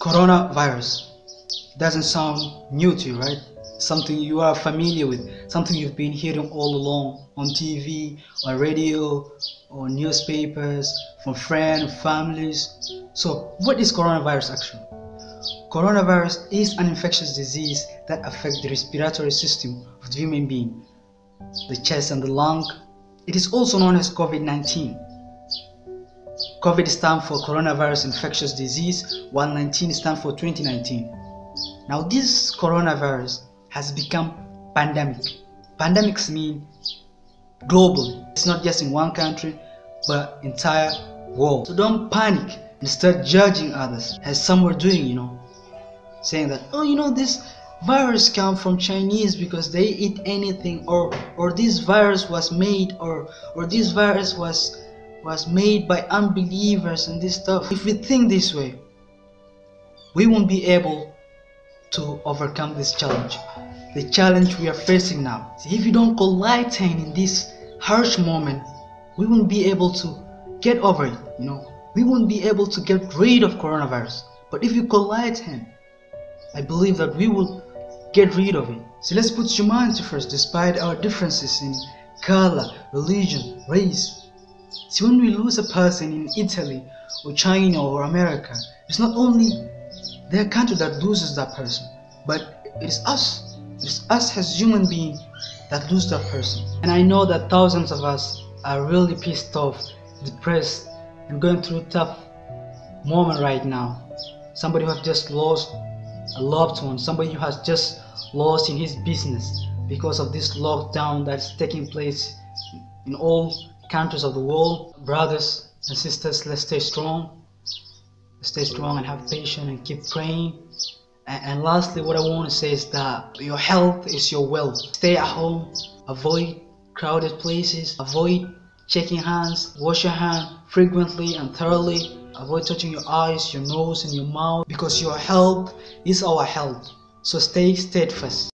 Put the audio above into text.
Coronavirus doesn't sound new to you, right? Something you are familiar with, something you've been hearing all along on TV, on radio, or newspapers, from friends, families. So, what is coronavirus actually? Coronavirus is an infectious disease that affects the respiratory system of the human being, the chest and the lung. It is also known as COVID 19. COVID stands for coronavirus infectious disease, while 19 stands for 2019. Now, this coronavirus has become pandemic. Pandemics mean global. It's not just in one country, but entire world. So don't panic and start judging others as some were doing, you know, saying that oh, you know, this virus come from Chinese because they eat anything, or or this virus was made, or or this virus was was made by unbelievers and this stuff. If we think this way, we won't be able to overcome this challenge. The challenge we are facing now. See, if you don't collide in this harsh moment, we won't be able to get over it. You know, we won't be able to get rid of coronavirus. But if you collide him, I believe that we will get rid of it. So let's put humanity first, despite our differences in color, religion, race, See, when we lose a person in Italy or China or America, it's not only their country that loses that person, but it's us. It's us as human beings that lose that person. And I know that thousands of us are really pissed off, depressed, and going through a tough moment right now. Somebody who has just lost a loved one, somebody who has just lost in his business because of this lockdown that's taking place in all countries of the world. Brothers and sisters, let's stay strong. Stay strong and have patience and keep praying. And, and lastly, what I want to say is that your health is your wealth. Stay at home, avoid crowded places, avoid shaking hands, wash your hand frequently and thoroughly. Avoid touching your eyes, your nose, and your mouth because your health is our health. So stay steadfast.